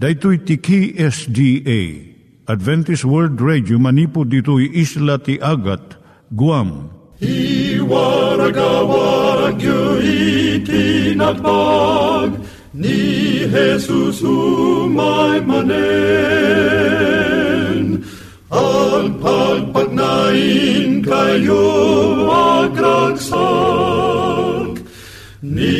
Daitui tiki SDA Adventist World Radio manipud ditui isla ti Agat Guam. I waragawag itinatpag ni Jesus umay manen. Ang pagpagnain kayo agkansak ni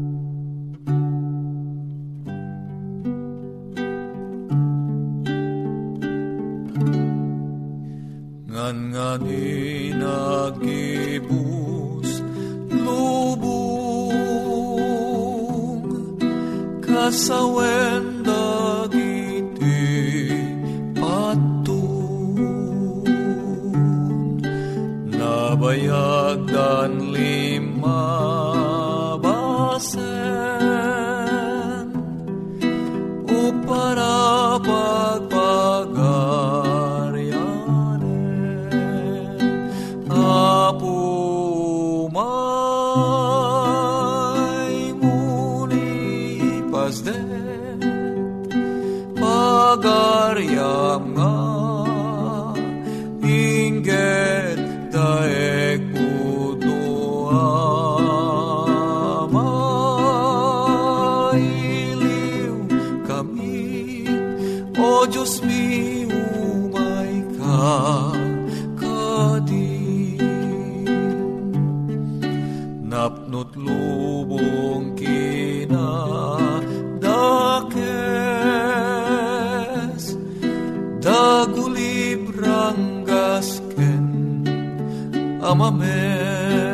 Ngan nga ni nagibus lubong kasawen dagiti patun. Nabayag dan lima basen dagulibrang gasken amames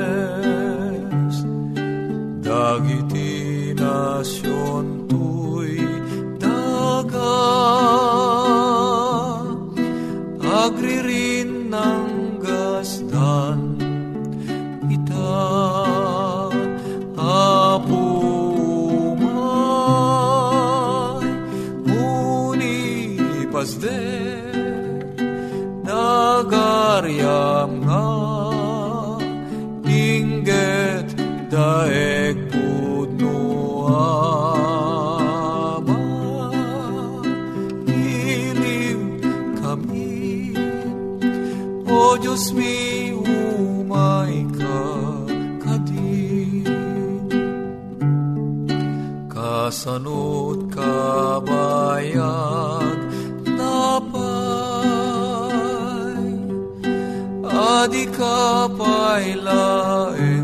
kasanot kabayag napay adi ka pailaeng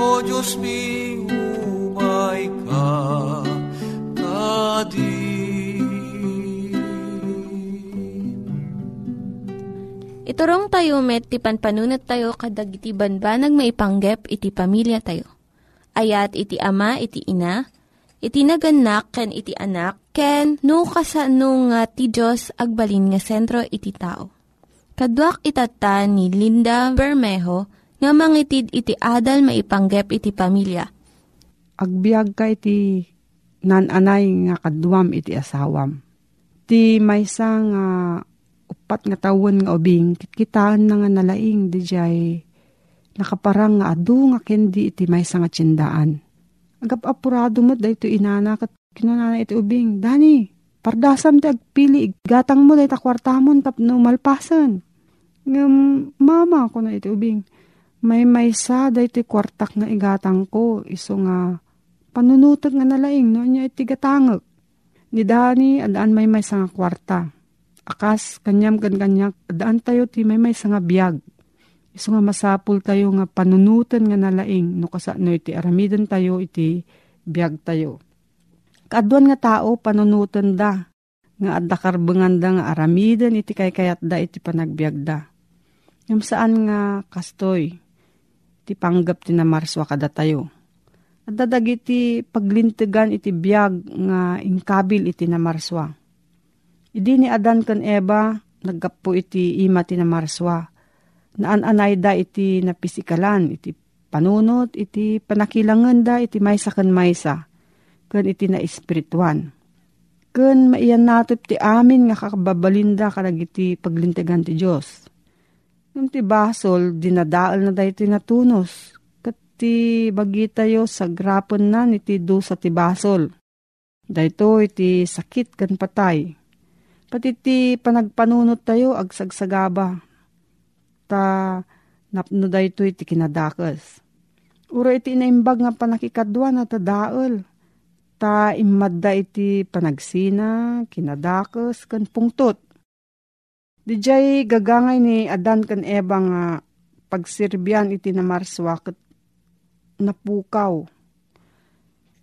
O Diyos mi, umay ka, kadim. Iturong tayo met, ti panpanunat tayo kadag iti banbanag maipanggep iti pamilya tayo. Ayat iti ama, iti ina, iti naganak, ken iti anak, ken nukasanung no, nga ti Diyos agbalin nga sentro iti tao. Kaduak itatan ni Linda Bermejo, nga mangitid iti adal maipanggep iti pamilya. Agbiag ka iti nananay nga kaduam iti asawam. Ti maysa nga upat nga tawon nga ubing, kitkitaan na nga nalaing, di jay, nakaparang nga adu nga kendi iti may nga tsindaan. Agap apurado mo, dahito inana, kat kinanana iti ubing, Dani, pardasam ti agpili, gatang mo dahito kwartamon, tapno malpasan. Ngam, mama ko na iti ubing, may maysa dahito kwartak nga igatang ko, iso nga, panunutag nga nalaing, no niya iti gatangag. Ni Dani, adaan may may nga kwarta akas kanyam kan kanyak daan tayo ti may may nga biyag. Iso nga masapul tayo nga panunutan nga nalaing no kasano iti aramidan tayo iti biyag tayo. Kaduan nga tao panunutan da nga adda karbengan da nga aramidan iti kay kayat da iti panagbiag da. Yung saan nga kastoy ti panggap ti namarswa kada tayo. At dadagiti paglintigan iti biyag nga ingkabil iti namarswa Idi ni Adan kan Eva, naggapo iti ima ti na marswa. Naan-anay da iti napisikalan, iti panunot, iti panakilangan da, iti maysa kan maysa, kan iti na espirituan. Kan maiyan natop ti amin nga kakababalinda karag iti paglintegan ti Diyos. Nung ti basol, dinadaal na da iti natunos. Kat ti bagi tayo sa grapon na iti do sa ti basol. Dahito iti sakit kan patay Pati ti panagpanunot tayo agsagsagaba. Ta napno da ito iti kinadakas. Ura iti inaimbag nga panakikadwa na tadaal. Ta imadda iti panagsina, kinadakas, kan pungtot. Dijay gagangay ni Adan kan Eva nga pagsirbyan iti na marswakot napukaw.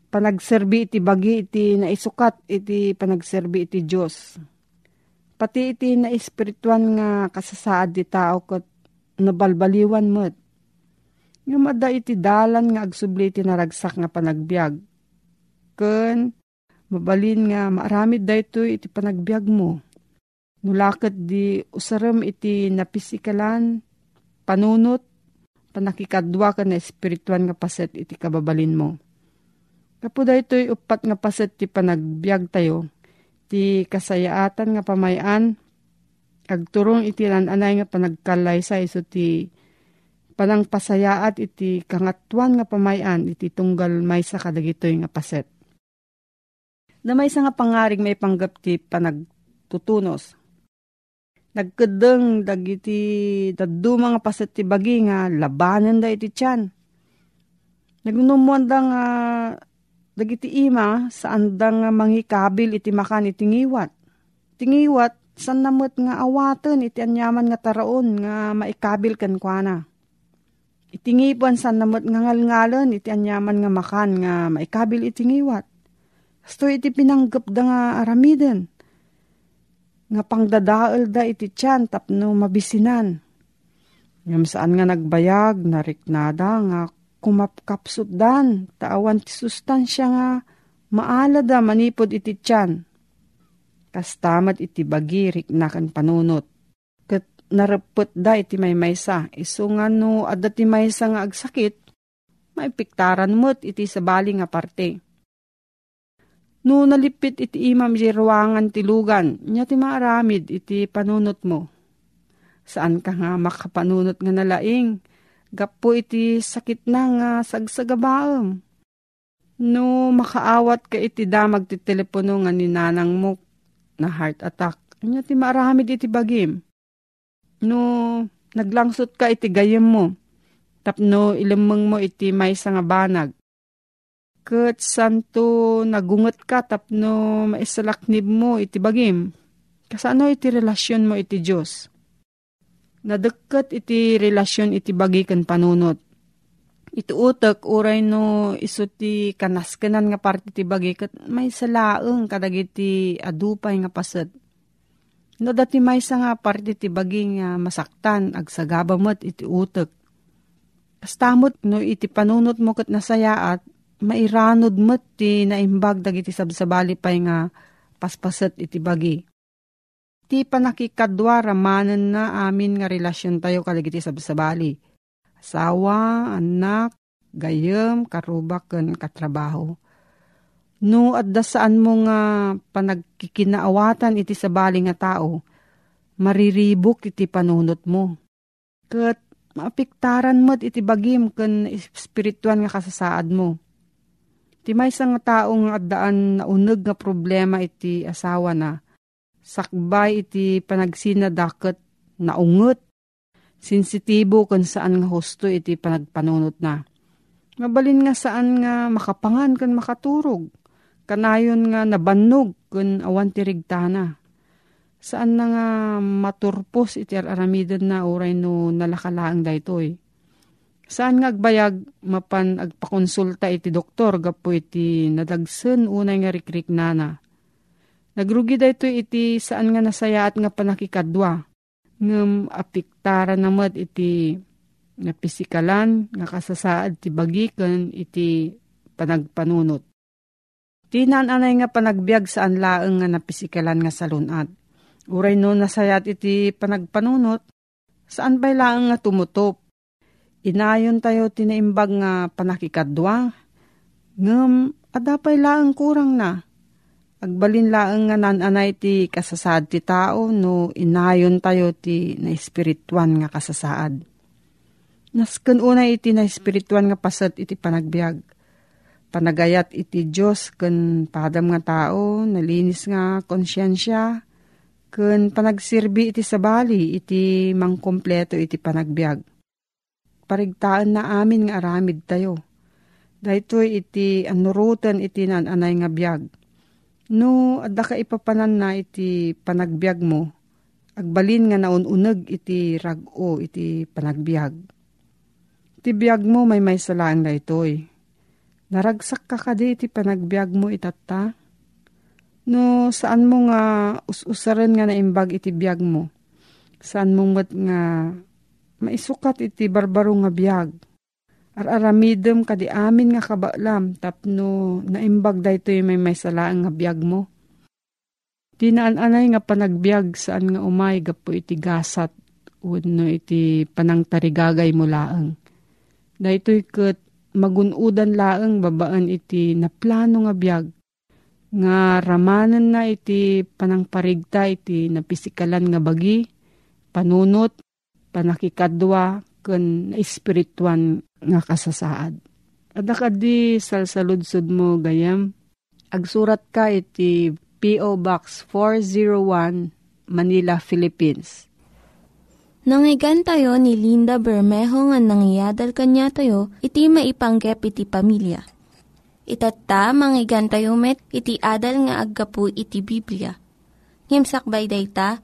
Panagserbi iti bagi iti naisukat iti panagserbi iti Diyos Pati iti na espirituan nga kasasaad di tao kat nabalbaliwan mo't. Nga mada iti dalan nga agsubli iti naragsak nga panagbiag. Ken, mabalin nga maaramid da ito iti panagbiag mo. Nulakat di usaram iti napisikalan, panunot, panakikadwa ka na espirituan nga paset iti kababalin mo. Kapuda ito'y upat nga paset ti panagbiag tayo, ti kasayaatan nga pamayan agturong iti lananay nga panagkalay sa iso ti panang pasayaat iti kangatuan nga pamayan iti tunggal may sa kadagitoy nga paset. Na may nga pangaring may panggap ti panagtutunos. Nagkadeng dagiti daddu mga paset ti bagi nga labanan da iti tiyan. Nagnumuan da nga Dagiti ima, saan da nga mangikabil iti makan iti ngiwat. Tingiwat, san namot nga awaten iti anyaman nga taraon nga maikabil kan kuana. Itingipan san namot nga ngalngalan iti anyaman nga makan nga maikabil iti ngiwat. Sto iti pinanggap da nga aramiden. Nga pangdadaal da iti tiyan tapno mabisinan. Ngam saan nga nagbayag, nariknada nga kumapkapsot dan, taawan ti sustansya nga, maala da manipod iti tiyan. Kastamat iti bagirik na kan panunot. Kat narapot da iti may maysa, iso nga no adda ti maysa nga agsakit, may piktaran mo't iti sabali nga parte. No nalipit iti imam di ruangan ti lugan, ti maaramid iti panunot mo. Saan ka nga makapanunot nga nalaing, Gapo iti sakit na nga sagsagabaam. No makaawat ka iti damag ti telepono nga ni nanang mo na heart attack. Anya ti maramid iti bagim. No naglangsot ka iti gayem mo. Tapno ilamang mo iti may nga banag. Kat santo nagungot ka tapno maisalaknib mo iti bagim. Kasano iti relasyon mo iti Diyos? Nadagkat iti relasyon iti bagi kan panunot. Iti utak uray no iso ti kanaskanan nga parte ti bagi kat may salaeng kadag iti adupay nga paset. No dati may nga parte ti baging uh, masaktan ag sagabamot iti utek. Kastamot no iti panunot mo kat nasayaat mairanod met ti naimbag dagiti sabsabali pay nga paspaset iti bagi. Ti panakikadwa ramanan na amin nga relasyon tayo kalagiti sabsabali. Asawa, anak, gayem, karubak, ken katrabaho. No, at saan mo nga panagkikinaawatan iti sabali nga tao, mariribok iti panunot mo. Kat maapiktaran mo't iti bagim ken espirituan nga kasasaad mo. Ti may nga tao nga addaan na uneg nga problema iti asawa na, sakbay iti panagsinadaket na unget, sensitibo kung saan nga husto iti panagpanunot na. Mabalin nga saan nga makapangan kan makaturog kanayon nga nabannog kun awan tirigtana. Saan na nga maturpos iti aramidan na oray no nalakalaang daytoy. Saan nga agbayag mapan agpakonsulta iti doktor gapo iti nadagsen unay nga rikrik nana. Nagrugi daytoy iti saan nga nasayaat nga panakikadwa. Ngem apiktara namad iti nga pisikalan nga kasasaad ti bagikan iti panagpanunot. Tinan anay nga panagbiag saan laeng nga napisikalan nga salunat. Uray no nasayat iti panagpanunot, saan bay laeng nga tumutop. Inayon tayo tinaimbag nga panakikadwa. Ngem, adapay laeng kurang na. Agbalin laeng nga nananay ti kasasaad ti tao no inayon tayo ti na espirituan nga kasasaad. Nasken unay iti na espirituan nga pasat iti panagbiag panagayat iti Diyos ken padam nga tao, nalinis nga konsyensya, ken panagsirbi iti sabali iti mangkompleto iti panagbiag. Parigtaan na amin nga aramid tayo. Daytoy iti anurutan iti nananay nga biag. No, adda ka ipapanan na iti panagbiag mo, agbalin nga naununeg iti rago iti panagbiag. Iti biag mo may may salaang daytoy Naragsak ka kadi iti panagbiag mo itata? No, saan mo nga us-usaran nga naimbag iti biag mo? Saan mo mat nga maisukat iti barbaro nga biag? Ar-aramidem kadi amin nga kabalam tapno naimbag daytoy may may salaang nga biag mo. Tinaan-anay nga panagbiag saan nga umay gapo iti gasat no iti panangtarigagay mo laang. Daytoy ket magunudan laeng babaan iti naplano nga biag nga ramanan na iti panangparigta iti napisikalan nga bagi, panunot, panakikadwa, ken espirituan nga kasasaad. Ada di salsaludsod mo gayam, agsurat ka iti P.O. Box 401 Manila, Philippines Nangyigan tayo ni Linda Bermejo nga nangyadal kanya tayo, iti maipanggep iti pamilya. Itatta, manggigan tayo met, iti adal nga aggapu iti Biblia. Ngimsakbay day ta,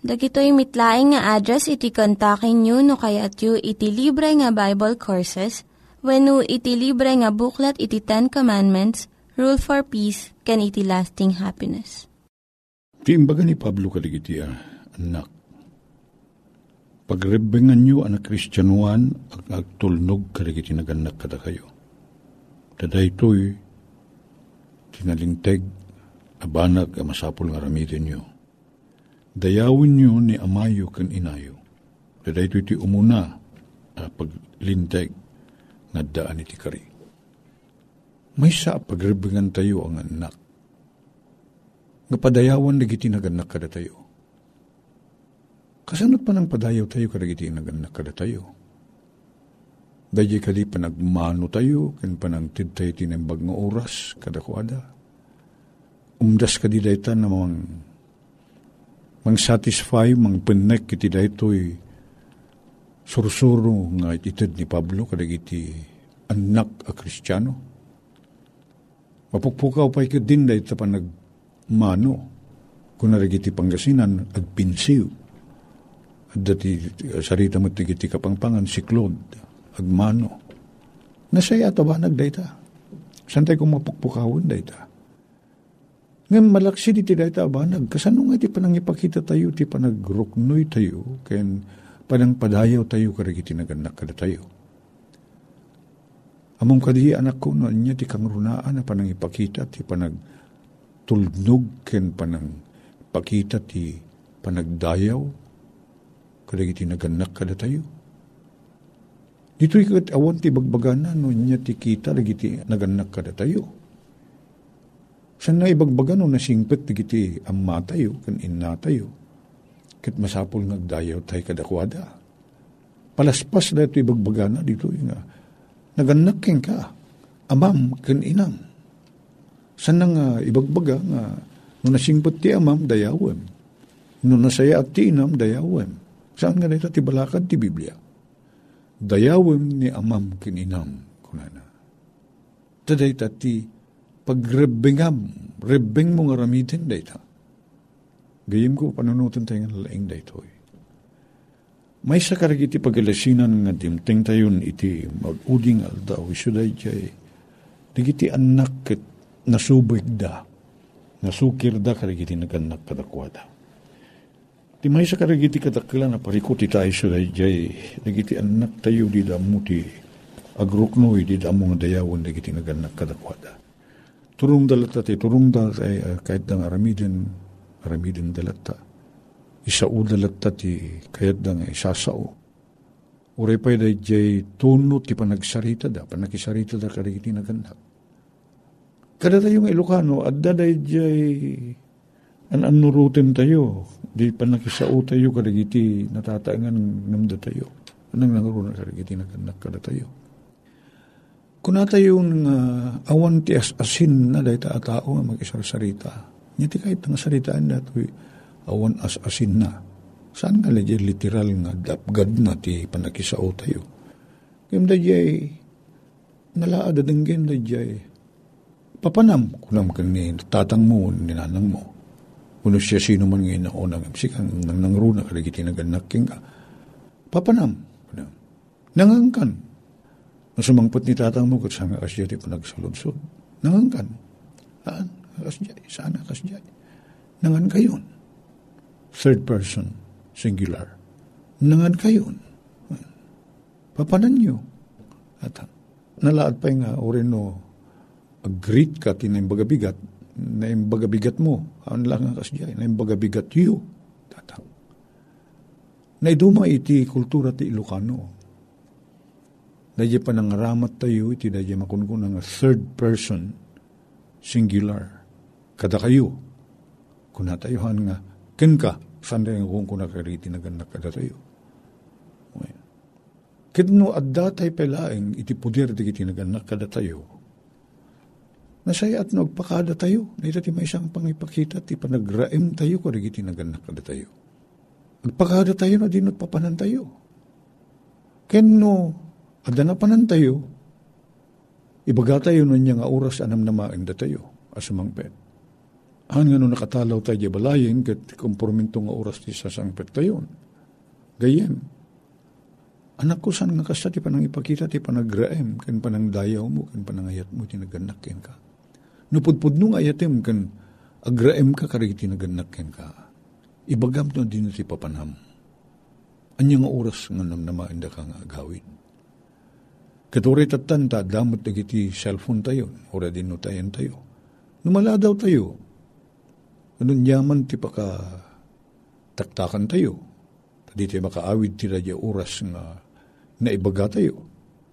Dagitoy mitlaing nga address iti kontakin nyo no kayat yu iti libre nga Bible Courses when iti libre nga buklat iti Ten Commandments, Rule for Peace, can iti lasting happiness. Ti ni Pablo kaligiti ah, anak Pagrebengan nyo ang kristyanuan ang agtulnog karigiti naganak kada kayo. Tada ito'y tinalingteg abanag ang masapol nga ramitin nyo. Dayawin nyo ni amayo kan inayo. Tada ito'y ti umuna a paglinteg nga daan iti kari. May sa pagrebengan tayo ang anak. Nga padayawan nagiti naganak kada tayo Kasanot pa ng padayaw tayo karagiti naganak kada tayo. Dahil kadi panagmano tayo, kan panangtid tayo tinembag nga oras, kada kuada. Umdas kadi dayta namang mang satisfy, mang penek iti daytoy sursuro nga itid ni Pablo kadag iti anak a kristyano. Mapukpukaw pa ikid din dahil pa nagmano kung narigiti pangasinan agpinsiw. At dati sarita mo tigiti kapangpangan si Claude agmano. Nasaya ata ba nagdayta? Santay kong mapukpukawon dayta. Ngayon malaksi di ti dayta ba nagkasano nga ti panang ipakita tayo ti panagruknoy tayo ken panang padayaw tayo karigiti naganak kada tayo. Among kadi anak ko no niya ti kang runaan na panang ti panag tulnog ken panang pakita ti panagdayaw kadagiti naganak kada tayo. Dito ikat awan ti bagbagana no niya ti kita dagiti naganak kada tayo. San na ibagbagan no nasingpet dagiti amma tayo kan inna tayo Kat masapol nagdayaw tayo kadakwada. Palaspas na ito ibagbagana dito nga. Naganak ka. Amam kan inam. Sana nga ibagbaga nga no nasingpot ti amam dayawem. No nasaya at ti inam dayawem. Saan nga dito ti balakad ti Biblia? Dayawem ni amam kininam kunana. Taday ti pagrebengam, rebeng mo nga ramitin dayta Gayim ko panunutan tayo nga laing daytoy. May sa karagiti pagalasinan nga dimteng tayon iti mag-uding aldaw iso day jay digiti anak ket nasubig da nasukir da karagiti naganak kadakwada. Ti may sa karagiti katakila na parikuti tayo iso day jay digiti anak tayo di damu ti agruknoy di damu nga dayawon digiti naganak kadakwada. Turong dalata ti turong dalata eh, kahit ng aramidin aramidin dalatta. Isao dalatta ti kayat da nga isasao. Uray pa da jay tuno ti panagsarita da, panakisarita da karigiti na ganda. Kada tayo nga Ilocano, adda da jay an anurutin tayo, di panakisao tayo karigiti natataangan namda tayo. Anong nangaro na karigiti na ganda kada tayo. Kuna tayo nga uh, awan ti as-asin na dahi ta tao nga mag-isarsarita Ngiti kahit ang salitaan na ito, awan as-asin na. Saan nga lagi literal nga dapgad na ti panakisao tayo. Kaya da jay, nalaad adenggen da jay, papanam kunam kang ni tatang mo, ni nanang mo. Kuno siya sino man ngayon na unang sikan, nang nangruna ka lagi tinaganak ka. Papanam. Nangangkan. Nasumangpot ni tatang mo, kat sanga kasya ti panagsaludsod. Nangangkan. Haan? kasjay, sana kasjay. Nangan kayon. Third person, singular. Nangan kayon. Papanan nyo. At nalaad pa nga, orin no, agreet ka tinayimbagabigat, na imbagabigat mo, ang lang nga kasjay, na imbagabigat you. Tatang. Na iduma iti kultura ti Ilocano. Dadya pa nangaramat tayo, iti dadya makunkun nga third person, singular kada kayo. Kuna tayuhan nga, ken ka, sanda yung kung kuna kariti na ganak kada tayo. Kidno adda tay pelaeng iti pudir di kiti naganak kada tayo. Nasaya at nagpakada tayo. Nito ti may isang pangipakita ti panagraem tayo ko di kiti naganak kada tayo. Nagpakada tayo na dinot papanan tayo. Adda na panan tayo, ibaga tayo nun nga oras anam na maenda tayo, asumang pet. Han nga no nakatalaw tayo balayin, kat komprominto nga oras ti sasangpet tayon. Gayem. Anak ko saan nga kasta ti panang ipakita ti panagraem, kan panang dayaw mo, kan panangayat mo, tinaganak ken ka. Nupudpud nung ayatem, kan agraem ka karigi tinaganak ken ka. Ibagam to din ti papanam. Anya nga oras nga namnamainda ka nga agawin. Katurit at tanta, damot na kiti cellphone tayo, ora din no tayo tayo. Numala daw tayo, Anong yaman ti paka taktakan tayo. Di tayo makaawid ti radya oras nga naibaga tayo.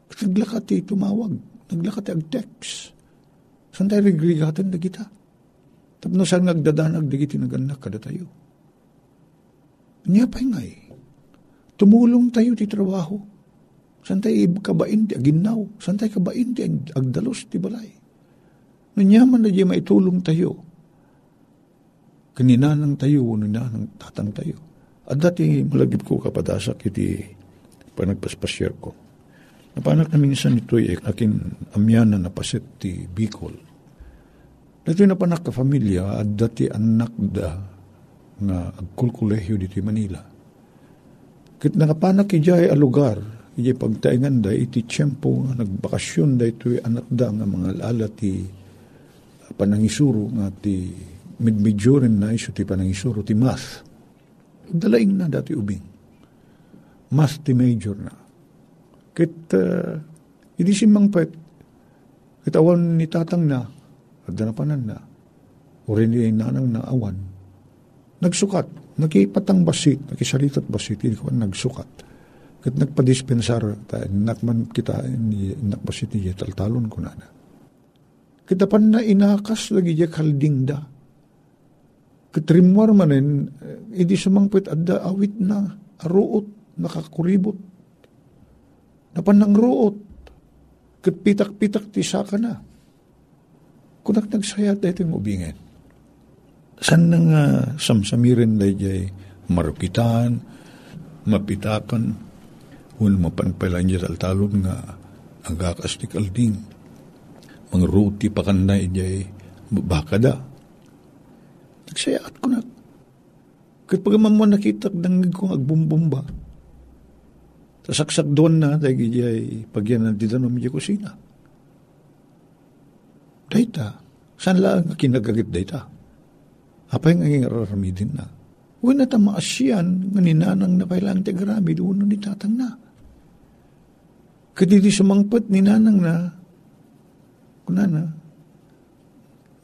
Ti tumawag. Naglakat ti ag-text. Saan tayo rigligatan na kita? Tapno saan nagdadanag di kiti naganak kada tayo. Niya pa nga eh. Tumulong tayo ti trabaho. Saan tayo kabain ti aginaw? Saan tayo kabain ti agdalos ti balay? Nanyaman na di maitulong tayo kaninanang tayo, ninanang tatang tayo. At dati malagip ko kapadasak iti panagpaspasyar ko. Napanak na minsan ito ay akin amyana na pasit ti Bicol. Dati napanak ka familia at dati anak da nga agkulkulehyo dito Manila. Kit nakapanak ijay a lugar, ijay pagtaingan da iti tiyempo nagbakasyon da ito anak da nga mga lala ti panangisuro nga ti midmidyoren na iso ti panangisuro ti math. Dalaing na dati ubing. Math ti major na. Kit uh, hindi simang pet, kit awan ni tatang na, at danapanan na, o rin ni nanang na awan, nagsukat, nakipatang basit, nakisalitat basit, ko nagsukat. Kit nagpadispensar, ta, nakman kita, ni, nakbasit ni taltalon ko na na. Kita pan na inakas lagi diya kalding da. Katrimwar manen, hindi sumangpit adda awit na, aruot, nakakuribot. Napanang ruot, katpitak-pitak ti saka na. Kunak nagsayat dahito yung ubingin. San nang uh, samsamirin day jay marupitan, mapitakan, un mapanpalan niya taltalon nga agakas ti kalding. Mga ruti pa kanay jay baka da. Nagsayat ko na. Kat pagamamuan nakita dangig kong agbumbumba. Tasaksak doon na, dahil jay pagyan na no medyo kusina. Dayta, saan lang kinagagit dayta? Apa yung ngayong raramidin na? Huwag na ta maasyan, nga ninanang na kailang tigarami, doon ni tatang na. Kadidi sumangpat ni nanang na, kunana,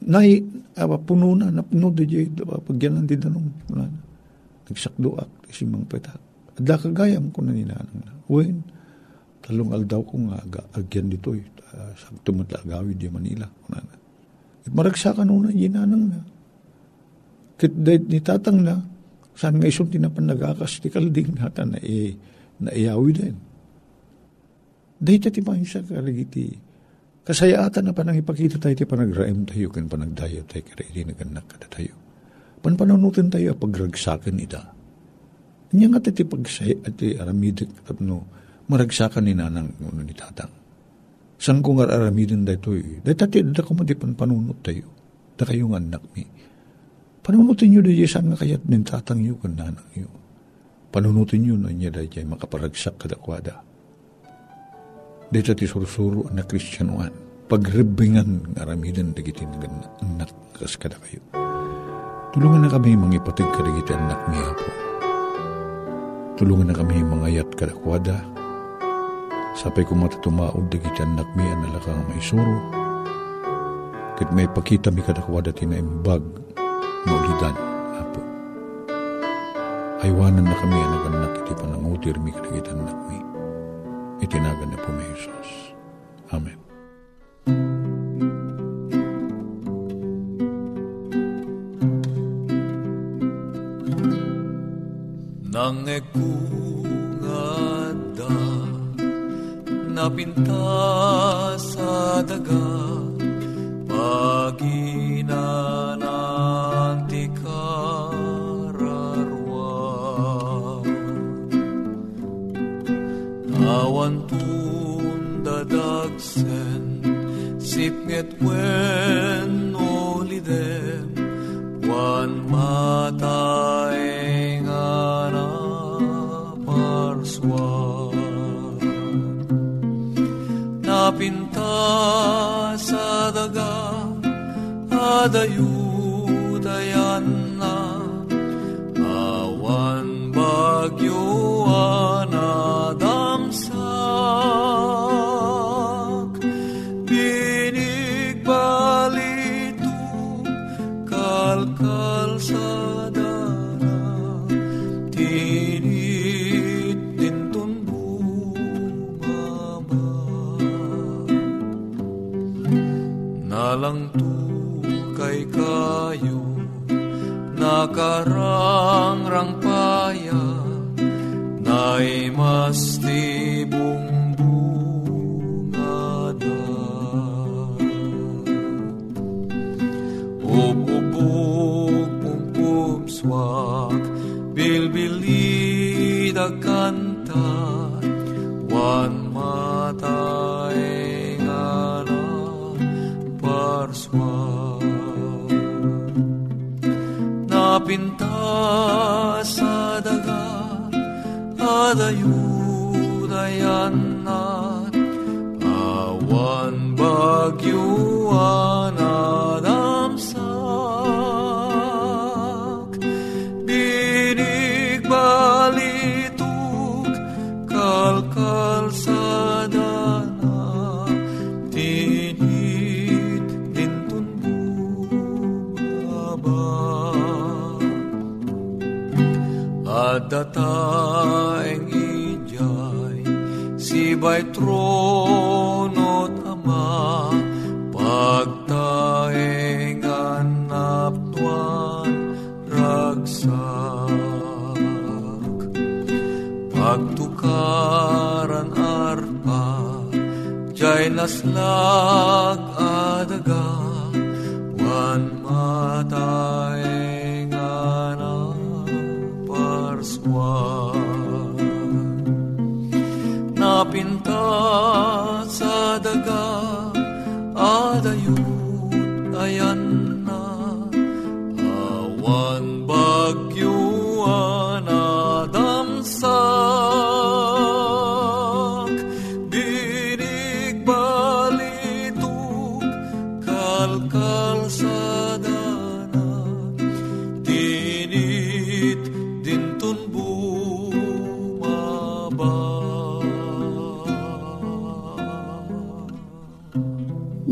nai, apa, puno na, napuno di jay, pagyanan di danong, kunana, nagsakdoak, simangpat ha. Adda kagayam ko na ni nanang na. Wen, talong aldaw ko nga, agyan dito, uh, sa tumatlagawid di Manila, kunana. Maragsakan una, ginanang na. Kit ni tatang na, saan nga isong tinapan nagakas, ti kalding nata na, e, na iyawi din. Dahil ti mahin siya karigiti. Kasayaatan na panang ipakita tayo ti panagraim tayo kan panagdayo tayo kaya hindi naganak kada tayo. Panpananutin tayo pagragsakan ita. Niya nga ti pagsay at ti aramidik tapno maragsakan ni nanang uno ni tatang. San ko nga aramidin da ito eh. Dahil tati da ko mo panpanunot tayo. Da kayo nga anak mi. Panunutin nyo da saan nga kayat nin tatang nyo kan nanang nyo. Panunutin nyo na niya makaparagsak kadakwada. Dito ti sursuro na kristyanuan. Pagrebingan ng aramidan dagiti anak kas kada kayo. Tulungan na kami mangipatig kadagiti anak niya po. Tulungan na kami mangayat kadakwada. Sapay ko matatumaod dagiti anak mi analaka nga maisuro. Kit may pakita mi kadakwada tinaimbag maulidan. Apo. Aywanan na kami anak anak iti panangutir mi kadagiti anak mi itinagan na po may Jesus. Amen. Nang ekungada napinta sa daga sa ibong bumada Ububuk mungkup swak Bilbili da kanta. Wan matay ngana parswak Napinta sa dagat adayon adayudayan na awan bagyuan adamsak. Binig balituk kalkal sa dana tinit dintun bumaba at dataeng sibay trono tama pagtaeng anaptuan ragsak. Pagtukaran arpa jay adaga napinta sa daga adayut ayan